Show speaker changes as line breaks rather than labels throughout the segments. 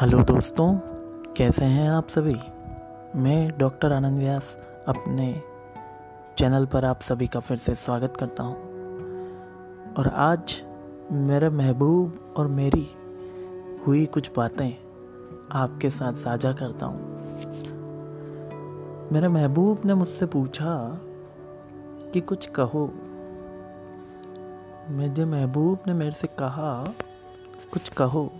Hello दोस्तों, कैसे हैं आप सभी? मैं डॉक्टर आनंद व्यास अपने चैनल पर आप सभी का फिर से स्वागत करता हूँ। और आज मेरे महबूब और मेरी हुई कुछ बातें आपके साथ साझा करता हूँ। मेरे महबूब ने मुझसे पूछा कि कुछ कहो। मेरे महबूब ने मेरे से कहा, कुछ कहो।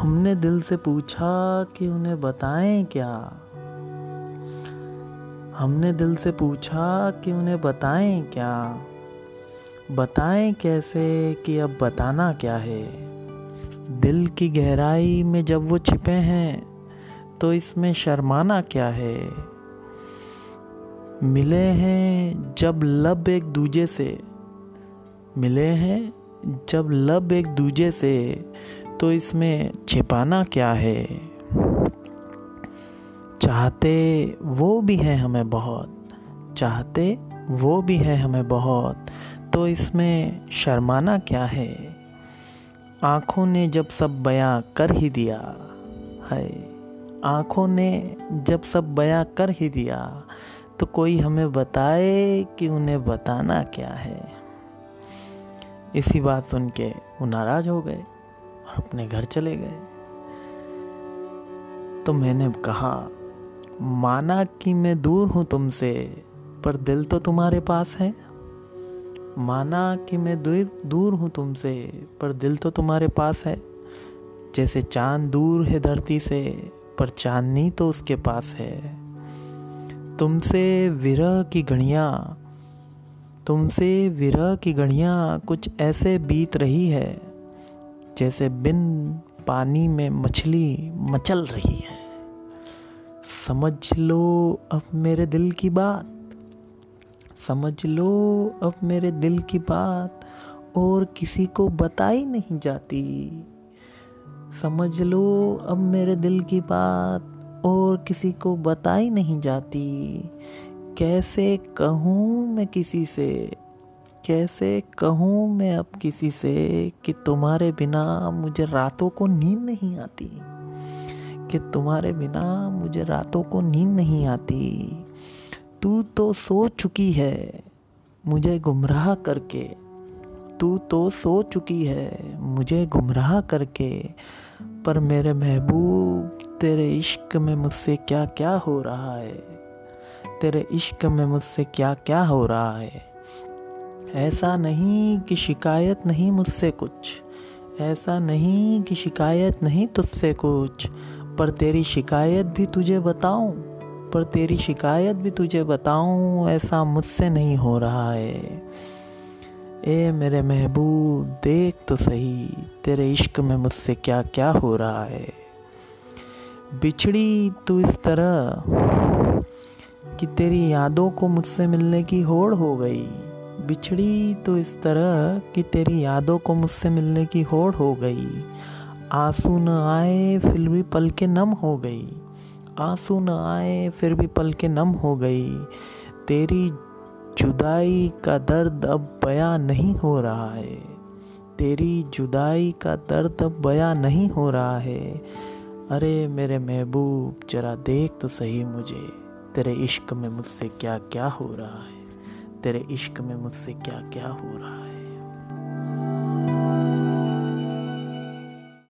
हमने दिल से पूछा कि उन्हें बताएँ क्या? हमने दिल से पूछा कि उन्हें बताएँ क्या? बताएँ कैसे कि अब बताना क्या है? दिल की गहराई में जब वो छिपे हैं तो इसमें शर्माना क्या है? मिले हैं जब लब एक दूजे से। मिले हैं जब लब एक दूजे से तो इसमें छिपाना क्या है? चाहते वो भी है हमें बहुत। चाहते वो भी है हमें बहुत। तो इसमें शर्माना क्या है? आँखों ने जब सब बयां कर ही दिया, है। आँखों ने जब सब बयां कर ही दिया तो कोई हमें बताए कि उन्हें बताना क्या है? इसी बात सुन के वो नाराज़ हो गए और अपने घर चले गए। तो मैंने कहा, माना कि मैं दूर हूँ तुमसे, पर दिल तो तुम्हारे पास है। माना कि मैं दूर दूर हूँ तुमसे, पर दिल तो तुम्हारे पास है। जैसे चाँद दूर है धरती से, पर चांदनी तो उसके पास है। तुमसे विरह की घड़ियाँ तुमसे विरह की घड़ियाँ कुछ ऐसे बीत रही है, जैसे बिन पानी में मछली मचल रही है। समझ लो अब मेरे दिल की बात, समझ लो अब मेरे दिल की बात, और किसी को बताई नहीं जाती। समझ लो अब मेरे दिल की बात, और किसी को बताई नहीं जाती। कैसे कहूँ मैं किसी से? कैसे कहूँ मैं अब किसी से कि तुम्हारे बिना मुझे रातों को नींद नहीं आती? कि तुम्हारे बिना मुझे रातों को नींद नहीं आती? तू तो सो चुकी है मुझे गुमराह करके। तू तो सो चुकी है मुझे गुमराह करके। पर मेरे महबूब, तेरे इश्क में मुझसे क्या क्या हो रहा है? तेरे इश्क में मुझसे क्या क्या हो रहा है? ऐसा नहीं कि शिकायत नहीं मुझसे कुछ। ऐसा नहीं कि शिकायत नहीं तुझसे कुछ। पर तेरी शिकायत भी तुझे बताऊँ। पर तेरी शिकायत भी तुझे बताऊँ, ऐसा मुझसे नहीं हो रहा है। ए मेरे महबूब, देख तो सही, तेरे इश्क में मुझसे क्या क्या हो रहा है? बिछड़ी तू इस तरह। कि तेरी यादों को मुझसे मिलने की होड़ हो गई। बिछड़ी तो इस तरह कि तेरी यादों को मुझसे मिलने की होड़ हो गई। आँसू न आए, फिर भी पल के नम हो गई। आँसू न आए, फिर भी पल के नम हो गई। तेरी जुदाई का दर्द अब बयां नहीं हो रहा है। तेरी जुदाई का दर्द अब बयां नहीं हो रहा है। अरे मेरे महबूब, जरा देख तो सही मुझे। तेरे इश्क में मुझसे क्या क्या हो रहा है? तेरे इश्क में मुझसे क्या क्या हो रहा है?